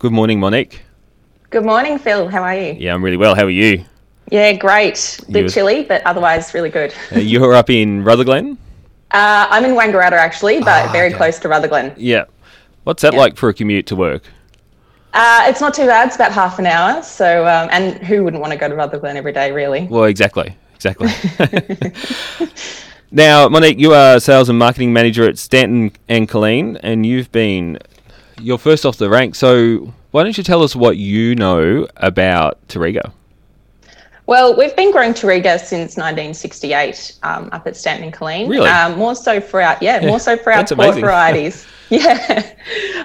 Good morning, Monique. Good morning, Phil. How are you? Yeah, I'm really well. How are you? Yeah, great. A bit chilly, but otherwise really good. Uh, You're up in Rutherglen? Uh, I'm in Wangaratta actually, but Ah, very okay. close to Rutherglen. Yeah. What's that Yeah. like for a commute to work? Uh, it's not too bad. It's about half an hour. So, um, and who wouldn't want to go to Rutherglen every day, really? Well, exactly. Exactly. now, Monique, you are sales and marketing manager at Stanton and Killeen, and you've been you're first off the rank. So, why don't you tell us what you know about Touriga? Well, we've been growing Touriga since 1968 um, up at Stanton and Killeen. Really? Um, more so for our yeah, more so for our port amazing. varieties. yeah.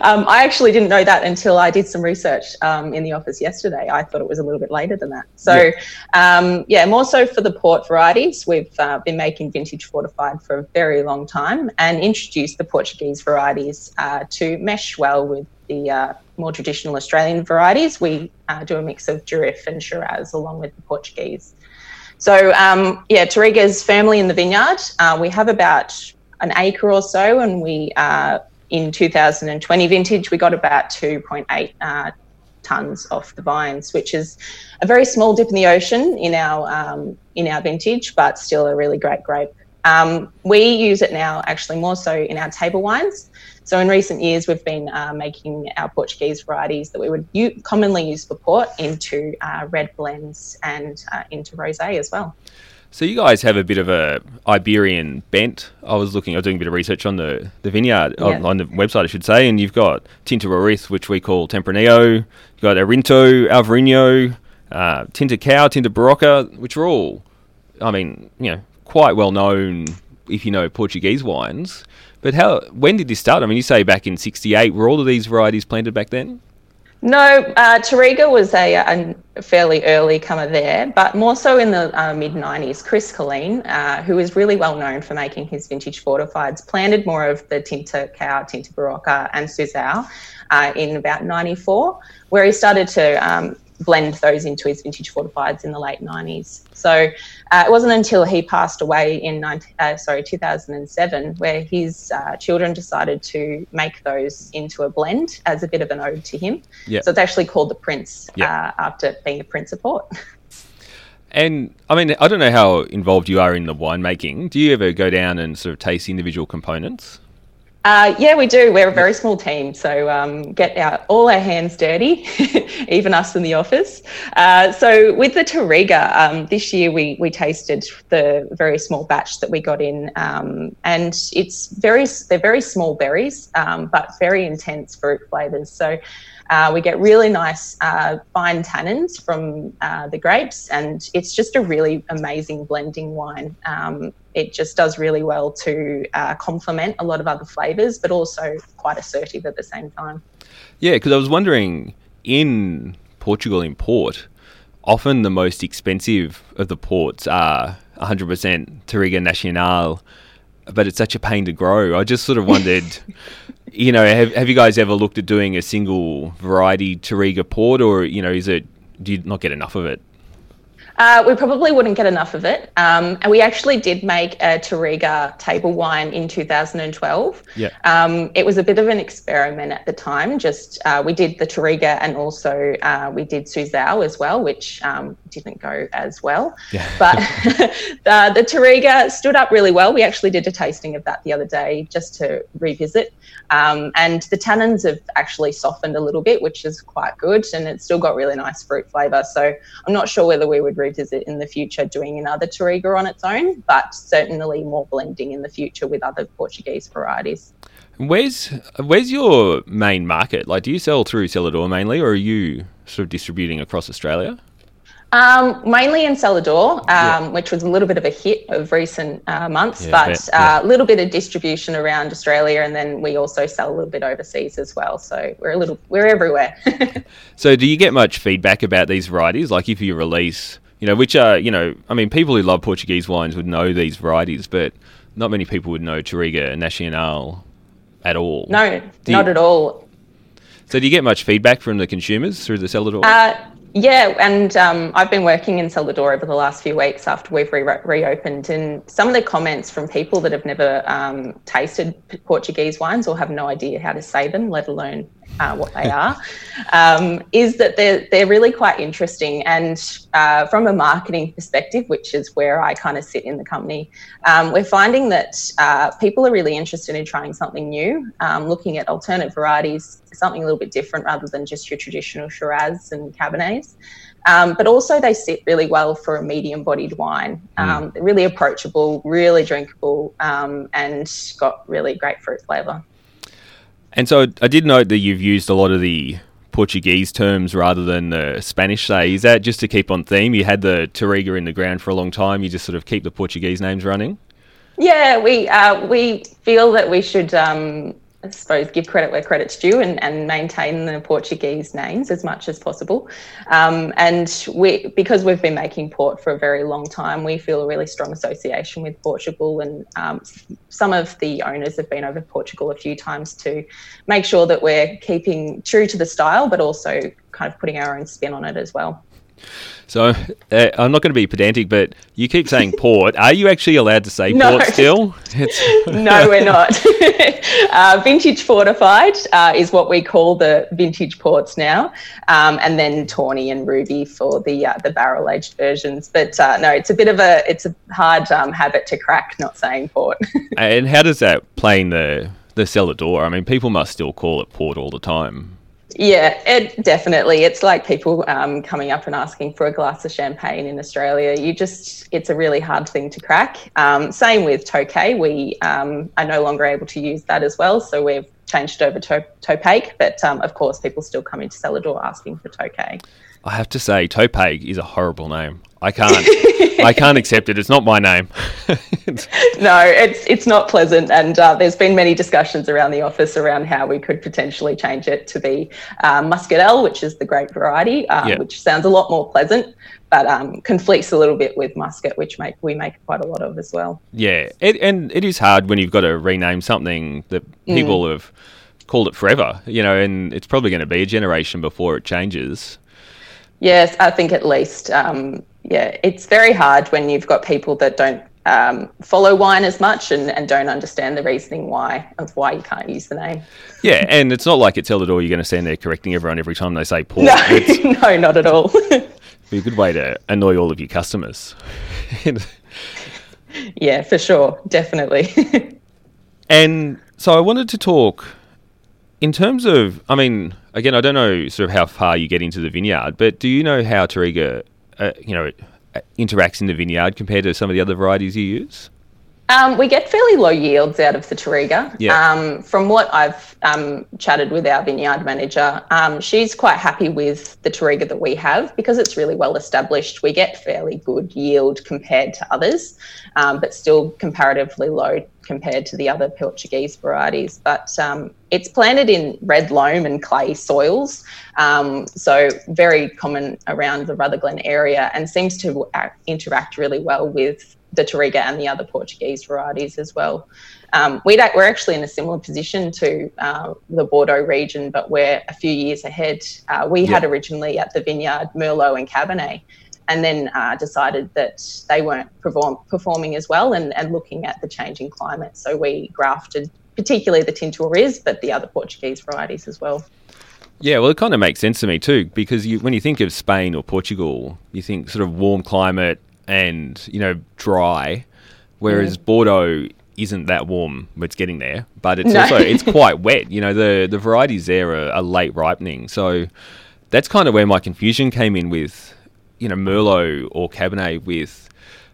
Um, I actually didn't know that until I did some research um, in the office yesterday. I thought it was a little bit later than that. So yeah, um, yeah more so for the port varieties. We've uh, been making vintage fortified for a very long time and introduced the Portuguese varieties uh, to mesh well with the uh, more traditional Australian varieties. We uh, do a mix of Durif and Shiraz along with the Portuguese. So um, yeah, is firmly in the vineyard. Uh, we have about an acre or so, and we uh, in 2020 vintage we got about 2.8 uh, tons off the vines, which is a very small dip in the ocean in our um, in our vintage, but still a really great grape. Um, we use it now actually more so in our table wines. So in recent years, we've been uh, making our Portuguese varieties that we would u- commonly use for port into uh, red blends and uh, into rosé as well. So, you guys have a bit of a Iberian bent. I was looking, I was doing a bit of research on the the vineyard Yeah. on, on the website, I should say, and you've got Tinta Roriz, which we call Tempranillo. You've got Arinto, Alvarinho, uh, Tinta Cão, Tinta Barocca, which are all, I mean, you know, quite well known if you know Portuguese wines. But how? When did this start? I mean, you say back in '68. Were all of these varieties planted back then? No, uh, Touriga was a, a fairly early comer there, but more so in the uh, mid 90s. Chris Killeen, uh, who is really well known for making his vintage fortifieds, planted more of the Tinta Cão, Tinta Barocca, and Sousão uh, in about 94, where he started to um, blend those into his vintage fortifieds in the late 90s. So uh, it wasn't until he passed away in 19, uh, sorry 2007 where his uh, children decided to make those into a blend as a bit of an ode to him. Yeah. So it's actually called the Prince Yeah. uh, after being the Prince of Port. And I mean, I don't know how involved you are in the winemaking. Do you ever go down and sort of taste individual components? Uh, yeah, we do. We're a very small team, so um, get our, all our hands dirty, even us in the office. Uh, so with the Touriga, um, this year we we tasted the very small batch that we got in, um, and it's very they're very small berries, um, but very intense fruit flavors. So. Uh, we get really nice uh, fine tannins from uh, the grapes, and it's just a really amazing blending wine. It just does really well to uh, complement a lot of other flavors, but also quite assertive at the same time. Yeah, because I was wondering in Portugal in port, often the most expensive of the ports are 100% Touriga Nacional, but it's such a pain to grow. I just sort of wondered, you know, have, have you guys ever looked at doing a single variety Touriga port, or you know, is it do you not get enough of it? Uh, we probably wouldn't get enough of it. Um, and we actually did make a Touriga table wine in 2012. Yeah. Um, it was a bit of an experiment at the time. Just uh, we did the Touriga and also uh, we did Sousão as well, which um, didn't go as well. Yeah. But the, the Touriga stood up really well. We actually did a tasting of that the other day just to revisit. Um, and the tannins have actually softened a little bit, which is quite good. And it's still got really nice fruit flavour. So I'm not sure whether we would revisit in the future doing another Touriga on its own, but certainly more blending in the future with other Portuguese varieties. Where's where's your main market? Like, do you sell through cellar door mainly, or are you sort of distributing across Australia? Um, mainly in cellar door, um, Yeah. which was a little bit of a hit of recent uh, months, Yeah, but bet, yeah. a little bit of distribution around Australia, and then we also sell a little bit overseas as well. So we're a little, we're everywhere. So, do you get much feedback about these varieties? Like, if you release, you know, which are, you know, I mean, people who love Portuguese wines would know these varieties, but not many people would know Touriga Nacional at all. no, Do not you- at all. So, do you get much feedback from the consumers through the cellar door? Uh, yeah, and um, I've been working in cellar door over the last few weeks after we've re- reopened, and some of the comments from people that have never um, tasted Portuguese wines or have no idea how to say them, let alone uh, what they are, um, is that they're they're really quite interesting. And uh, from a marketing perspective, which is where I kind of sit in the company, um, we're finding that uh, people are really interested in trying something new, um, looking at alternate varieties, something a little bit different rather than just your traditional Shiraz and Cabernets. Um, but also, they sit really well for a medium bodied wine. Mm. Really approachable, really drinkable, um, and got really great fruit flavour. And so I did note that you've used a lot of the Portuguese terms rather than the Spanish say. Is that just to keep on theme? You had the Touriga in the ground for a long time. You just sort of keep the Portuguese names running? Yeah, we uh, we feel that we should um, I suppose, give credit where credit's due and, and maintain the Portuguese names as much as possible. Um, and we, because we've been making port for a very long time, we feel a really strong association with Portugal. And um, some of the owners have been over Portugal a few times to make sure that we're keeping true to the style, but also kind of putting our own spin on it as well. So uh, I'm not going to be pedantic, but you keep saying port. Are you actually allowed to say no. port still? no, we're not. uh, vintage fortified uh, is what we call the vintage ports now, um, and then tawny and ruby for the uh, the barrel aged versions. But uh, no, it's a bit of a it's a hard um, habit to crack. Not saying port. and how does that play in the the cellar door? I mean, people must still call it port all the time. Yeah, it definitely. It's like people um, coming up and asking for a glass of champagne in Australia. You just, it's a really hard thing to crack. Um, same with Tokay. We um, are no longer able to use that as well. So we've changed over to Topaque. But um, of course, people still come into Cellar Door asking for Tokay. I have to say, Topaque is a horrible name. I can't. I can't accept it. It's not my name. no, it's it's not pleasant, and uh, there's been many discussions around the office around how we could potentially change it to be uh, Muscatel, which is the grape variety, uh, yeah. which sounds a lot more pleasant, but um, conflicts a little bit with Muscat, which make we make quite a lot of as well. Yeah, it, and it is hard when you've got to rename something that people mm. have called it forever, you know, and it's probably going to be a generation before it changes. Yes, I think at least. Um, yeah, it's very hard when you've got people that don't um, follow wine as much and, and don't understand the reasoning why of why you can't use the name. Yeah, and it's not like at Cellar Door you're going to stand there correcting everyone every time they say port. No, no, not at all. be a good way to annoy all of your customers. yeah, for sure, definitely. and so I wanted to talk in terms of, I mean, again, I don't know sort of how far you get into the vineyard, but do you know how Touriga, uh, you know, uh, interacts in the vineyard compared to some of the other varieties you use? Um, we get fairly low yields out of the Touriga. Yeah. Um, from what I've um, chatted with our vineyard manager, um, she's quite happy with the Touriga that we have because it's really well established. We get fairly good yield compared to others, um, but still comparatively low compared to the other Portuguese varieties. But um, it's planted in red loam and clay soils, so very common around the Rutherglen area and seems to interact really well with the Touriga and the other Portuguese varieties as well. Um, we are actually in a similar position to uh, the Bordeaux region, but we're a few years ahead. Uh, we had originally at the vineyard Merlot and Cabernet, and then uh, decided that they weren't perform- performing as well and, and looking at the changing climate. So we grafted particularly the Tinto Riz, but the other Portuguese varieties as well. Yeah, well, it kind of makes sense to me too, because you, when you think of Spain or Portugal, you think sort of warm climate, and you know dry, whereas mm. Bordeaux isn't that warm. But it's getting there, but it's no. also it's quite wet. You know the the varieties there are, are late ripening, so that's kind of where my confusion came in with you know Merlot or Cabernet with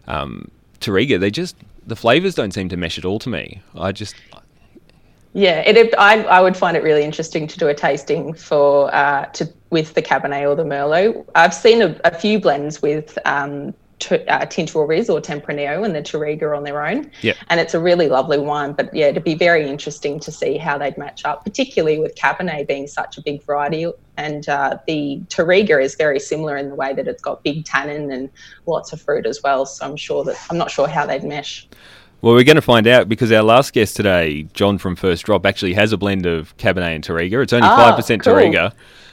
um, Touriga. They just the flavors don't seem to mesh at all to me. I just yeah, it, I, I would find it really interesting to do a tasting for uh, to with the Cabernet or the Merlot. I've seen a, a few blends with um, uh, Tinto Riz or Tempranillo and the Touriga on their own. Yep. And it's a really lovely wine. But yeah, it'd be very interesting to see how they'd match up, particularly with Cabernet being such a big variety. And uh, the Touriga is very similar in the way that it's got big tannin and lots of fruit as well. So I'm sure that I'm not sure how they'd mesh. Well, we're going to find out because our last guest today, John from First Drop, actually has a blend of Cabernet and Touriga. It's only ah, five percent cool.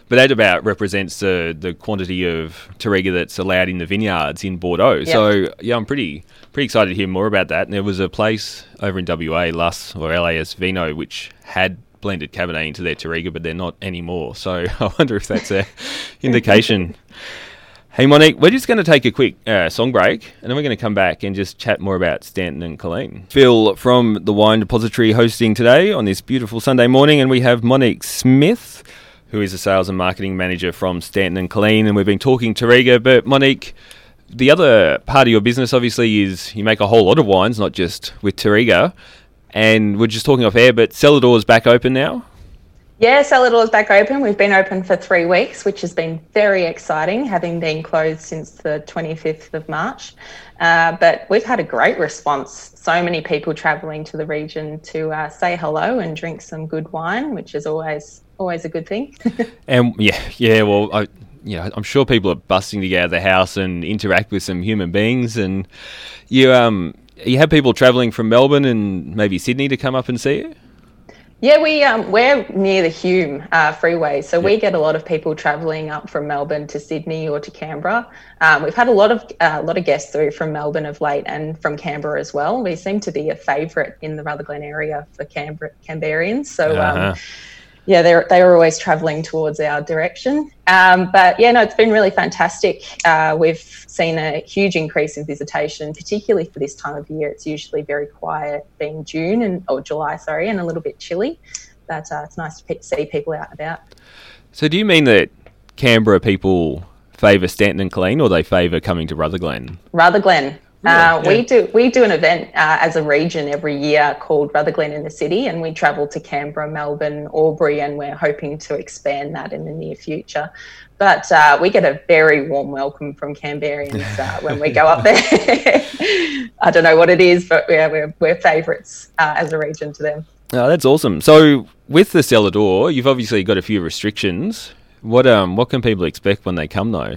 But that about represents the the quantity of Touriga that's allowed in the vineyards in Bordeaux. Yep. So yeah, I'm pretty pretty excited to hear more about that. And there was a place over in WA, Las or LAS Vino, which had blended Cabernet into their Touriga, but they're not anymore. So I wonder if that's a indication. Hey Monique, we're just going to take a quick uh, song break and then we're going to come back and just chat more about Stanton and Killeen. Phil from the Wine Depository hosting today on this beautiful Sunday morning, and we have Monique Smith, who is a sales and marketing manager from Stanton and Killeen, and we've been talking Touriga. But Monique, the other part of your business obviously is you make a whole lot of wines, not just with Touriga. And we're just talking off air, but Cellar Door's back open now. Yeah, Cellar Door's back open. We've been open for three weeks, which has been very exciting, having been closed since the 25th of March. Uh, but we've had a great response. So many people travelling to the region to uh, say hello and drink some good wine, which is always always a good thing. and yeah, yeah. Well, I, yeah, I'm sure people are busting to get out of the house and interact with some human beings. And you um you have people travelling from Melbourne and maybe Sydney to come up and see you. Yeah, we um, we're near the Hume uh, freeway, so yep. we get a lot of people travelling up from Melbourne to Sydney or to Canberra. Um, we've had a lot of a uh, lot of guests through from Melbourne of late, and from Canberra as well. We seem to be a favourite in the Rutherglen area for Canberra Canberrians. So. Um, uh-huh. Um, yeah, they're they were always travelling towards our direction. Um, but yeah, no, it's been really fantastic. Uh, we've seen a huge increase in visitation, particularly for this time of year. It's usually very quiet, being June and or July, sorry, and a little bit chilly. But uh, it's nice to pe- see people out and about. So, do you mean that Canberra people favour Stanton and Killeen, or they favour coming to Rutherglen? Rutherglen. Uh, yeah. We do we do an event uh, as a region every year called Rutherglen in the City, and we travel to Canberra, Melbourne, Albury, and we're hoping to expand that in the near future. But uh, we get a very warm welcome from Canberrians uh, when we go up there. I don't know what it is, but yeah, we're we're favourites uh, as a region to them. Oh, that's awesome. So with the cellar door, you've obviously got a few restrictions. What um what can people expect when they come though?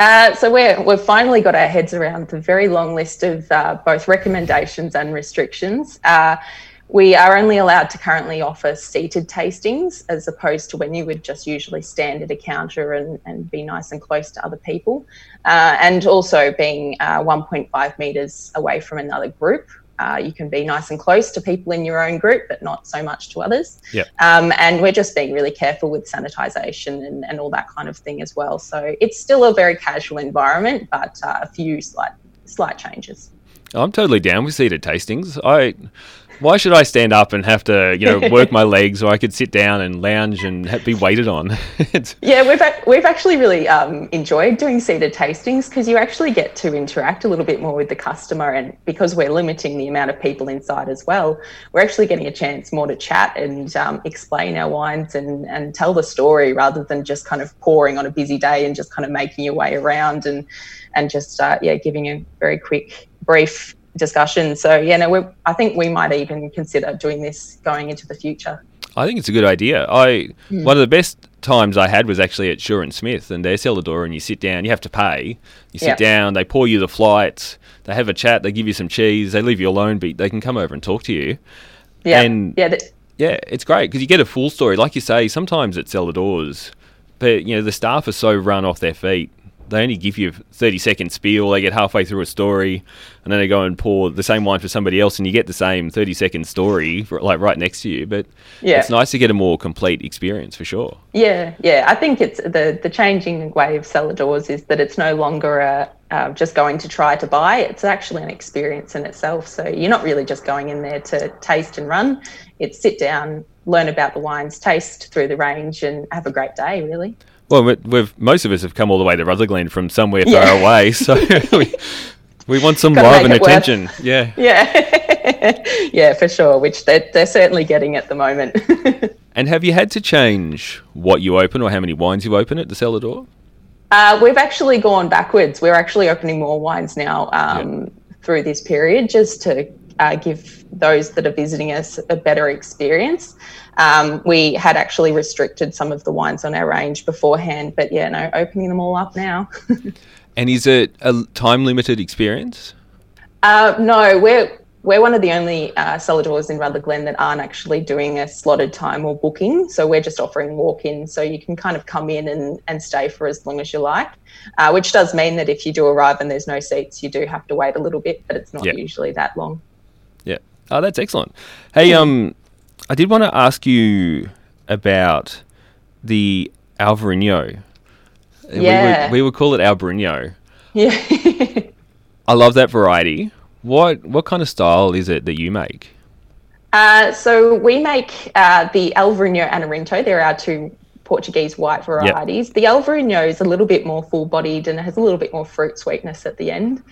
Uh, so we're, we've finally got our heads around the very long list of uh, both recommendations and restrictions. Uh, we are only allowed to currently offer seated tastings as opposed to when you would just usually stand at a counter and, and be nice and close to other people. Uh, and also being uh, 1.5 metres away from another group, uh, you can be nice and close to people in your own group, but not so much to others. Yep. Um, and we're just being really careful with sanitisation and, and all that kind of thing as well. So it's still a very casual environment, but uh, a few slight slight changes. I'm totally down with seated tastings. I why should I stand up and have to, you know, work my legs, or I could sit down and lounge and be waited on? yeah, we've we've actually really um, enjoyed doing seated tastings because you actually get to interact a little bit more with the customer, and because we're limiting the amount of people inside as well, we're actually getting a chance more to chat and um, explain our wines and and tell the story rather than just kind of pouring on a busy day and just kind of making your way around and and just uh, yeah giving a very quick brief discussion. So yeah, no, I think we might even consider doing this going into the future. I think it's a good idea. I mm. one of the best times I had was actually at Shaw and Smith, and they sell the door, and you sit down. You have to pay. You sit down. They pour you the flights. They have a chat. They give you some cheese. They leave you alone, but they can come over and talk to you. Yeah, and yeah, th- yeah. It's great because you get a full story. Like you say, sometimes at cellar doors, but you know the staff are so run off their feet they only give you a 30 second spiel. They get halfway through a story, and then they go and pour the same wine for somebody else, and you get the same 30 second story for, like right next to you. But yeah. it's nice to get a more complete experience for sure. Yeah, yeah. I think it's the the changing way of cellar doors is that it's no longer a uh, just going to try to buy. It's actually an experience in itself. So you're not really just going in there to taste and run. It's sit down, learn about the wines, taste through the range, and have a great day. Really. Well, we've most of us have come all the way to Rutherglen from somewhere yeah. far away, so we, we want some love and attention. Worth. Yeah, yeah, yeah, for sure. Which they're they're certainly getting at the moment. and have you had to change what you open or how many wines you open at the cellar door? Uh, we've actually gone backwards. We're actually opening more wines now um, yeah. through this period, just to uh, give those that are visiting us a better experience. Um, we had actually restricted some of the wines on our range beforehand, but yeah, no, opening them all up now. and is it a time limited experience? Uh, no, we're we're one of the only uh, cellar doors in Rutherglen that aren't actually doing a slotted time or booking. So we're just offering walk in. So you can kind of come in and, and stay for as long as you like, uh, which does mean that if you do arrive and there's no seats, you do have to wait a little bit, but it's not yep. usually that long. Oh, that's excellent. Hey, um, I did want to ask you about the Alvarinho. Yeah. We would, we would call it Albarino. Yeah. I love that variety. What what kind of style is it that you make? Uh, so we make uh, the Alvarinho and Arinto. They're our two Portuguese white varieties. Yep. The Alvarinho is a little bit more full-bodied and it has a little bit more fruit sweetness at the end.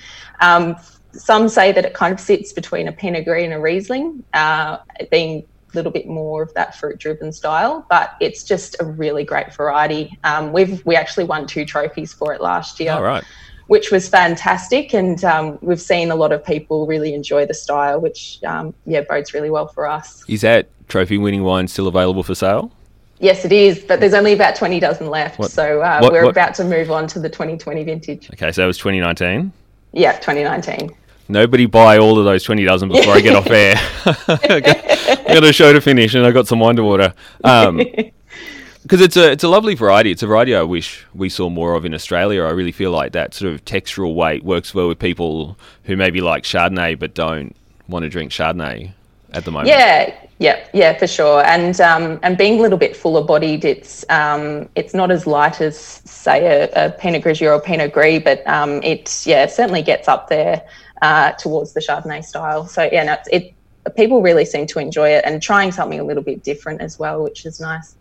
Um, some say that it kind of sits between a Pinot Gris and a Riesling, uh, being a little bit more of that fruit-driven style. But it's just a really great variety. Um, we've we actually won two trophies for it last year. All right which was fantastic. And um, we've seen a lot of people really enjoy the style, which um, yeah bodes really well for us. Is that trophy winning wine still available for sale? Yes, it is, but there's only about 20 dozen left. What, so uh, what, we're what? about to move on to the 2020 vintage. Okay, so it was 2019? Yeah, 2019. Nobody buy all of those 20 dozen before I get off air. I got a show to finish and I got some wine to order. Um, because it's a it's a lovely variety. It's a variety I wish we saw more of in Australia. I really feel like that sort of textural weight works well with people who maybe like Chardonnay but don't want to drink Chardonnay at the moment. Yeah, yeah, yeah, for sure. And um, and being a little bit fuller bodied, it's um, it's not as light as say a, a Pinot Grigio or a Pinot Gris, but um, it yeah certainly gets up there uh, towards the Chardonnay style. So yeah, no, it people really seem to enjoy it and trying something a little bit different as well, which is nice.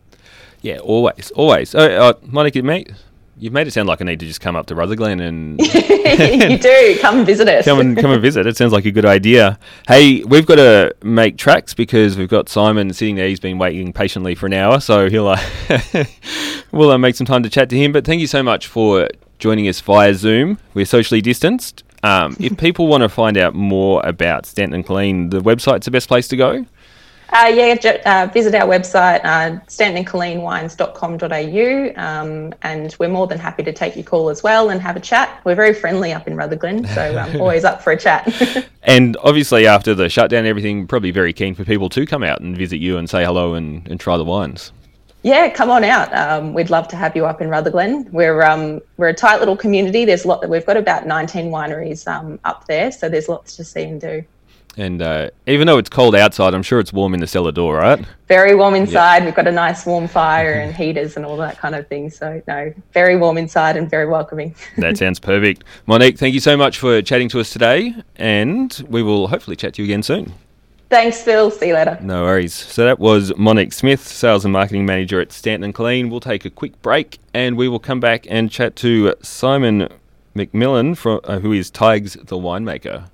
Yeah, always, always. Uh, uh, Monica, mate, you've made it sound like I need to just come up to Rutherglen and you do come visit us. come and come and visit. It sounds like a good idea. Hey, we've got to make tracks because we've got Simon sitting there. He's been waiting patiently for an hour, so he'll uh, we'll uh, make some time to chat to him. But thank you so much for joining us via Zoom. We're socially distanced. Um, if people want to find out more about Stanton Killeen, the website's the best place to go. Uh, yeah, uh, visit our website, uh, stantoncleanwines.com.au, um, and we're more than happy to take your call as well and have a chat. We're very friendly up in Rutherglen, so I'm um, always up for a chat. and obviously, after the shutdown everything, probably very keen for people to come out and visit you and say hello and, and try the wines. Yeah, come on out. Um, we'd love to have you up in Rutherglen. We're um, we're a tight little community. There's a lot that we've got about 19 wineries um, up there, so there's lots to see and do. And uh, even though it's cold outside, I'm sure it's warm in the cellar door, right? Very warm inside. Yeah. We've got a nice warm fire and heaters and all that kind of thing. So, no, very warm inside and very welcoming. that sounds perfect. Monique, thank you so much for chatting to us today. And we will hopefully chat to you again soon. Thanks, Phil. See you later. No worries. So that was Monique Smith, Sales and Marketing Manager at Stanton Killeen. We'll take a quick break and we will come back and chat to Simon McMillan, from, uh, who is Tiggs the winemaker.